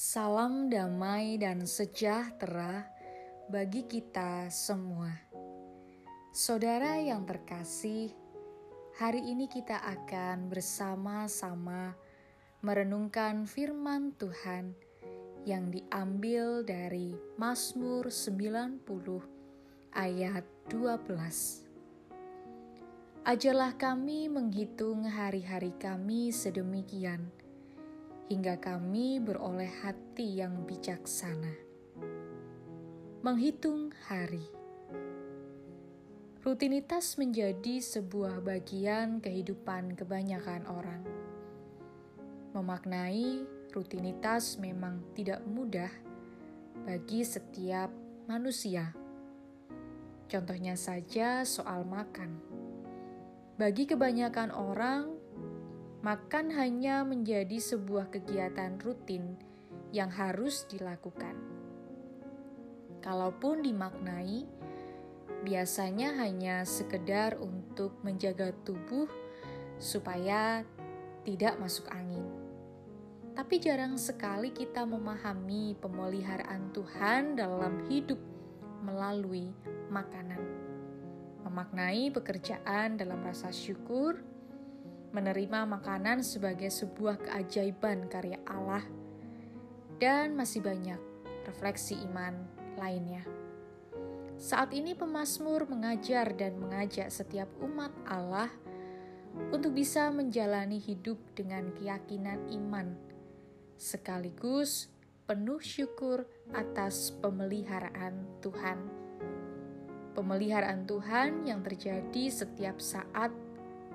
Salam damai dan sejahtera bagi kita semua. Saudara yang terkasih, hari ini kita akan bersama-sama merenungkan firman Tuhan yang diambil dari Mazmur 90 ayat 12. Ajarlah kami menghitung hari-hari kami sedemikian, hingga kami beroleh hati yang bijaksana. Menghitung hari, rutinitas menjadi sebuah bagian kehidupan kebanyakan orang. Memaknai rutinitas memang tidak mudah bagi setiap manusia. Contohnya saja soal makan. Bagi kebanyakan orang, makan hanya menjadi sebuah kegiatan rutin yang harus dilakukan. Kalaupun dimaknai, biasanya hanya sekedar untuk menjaga tubuh supaya tidak masuk angin. Tapi jarang sekali kita memahami pemeliharaan Tuhan dalam hidup melalui makanan. Memaknai pekerjaan dalam rasa syukur, menerima makanan sebagai sebuah keajaiban karya Allah, dan masih banyak refleksi iman lainnya. Saat ini pemazmur mengajar dan mengajak setiap umat Allah untuk bisa menjalani hidup dengan keyakinan iman, sekaligus penuh syukur atas pemeliharaan Tuhan. Pemeliharaan Tuhan yang terjadi setiap saat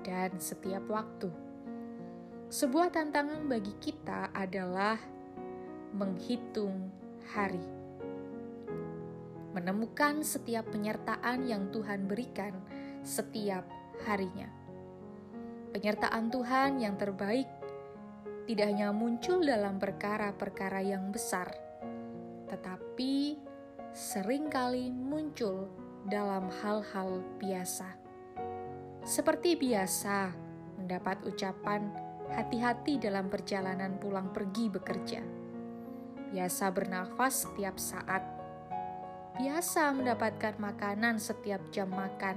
dan setiap waktu. Sebuah tantangan bagi kita adalah menghitung hari, menemukan setiap penyertaan yang Tuhan berikan setiap harinya. Penyertaan Tuhan yang terbaik tidak hanya muncul dalam perkara-perkara yang besar, tetapi sering kali muncul dalam hal-hal biasa seperti biasa, mendapat ucapan hati-hati dalam perjalanan pulang pergi bekerja. Biasa bernafas setiap saat. Biasa mendapatkan makanan setiap jam makan.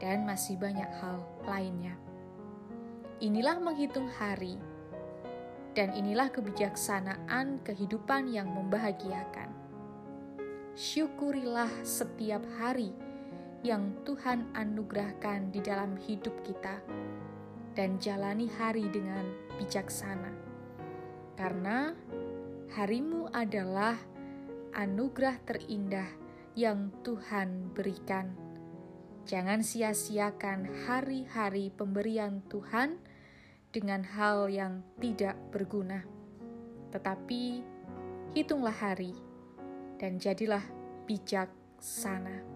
Dan masih banyak hal lainnya. Inilah menghitung hari. Dan inilah kebijaksanaan kehidupan yang membahagiakan. Syukurilah setiap hari yang Tuhan anugerahkan di dalam hidup kita, dan jalani hari dengan bijaksana, karena harimu adalah anugerah terindah yang Tuhan berikan. Jangan sia-siakan hari-hari pemberian Tuhan dengan hal yang tidak berguna, tetapi hitunglah hari dan jadilah bijaksana.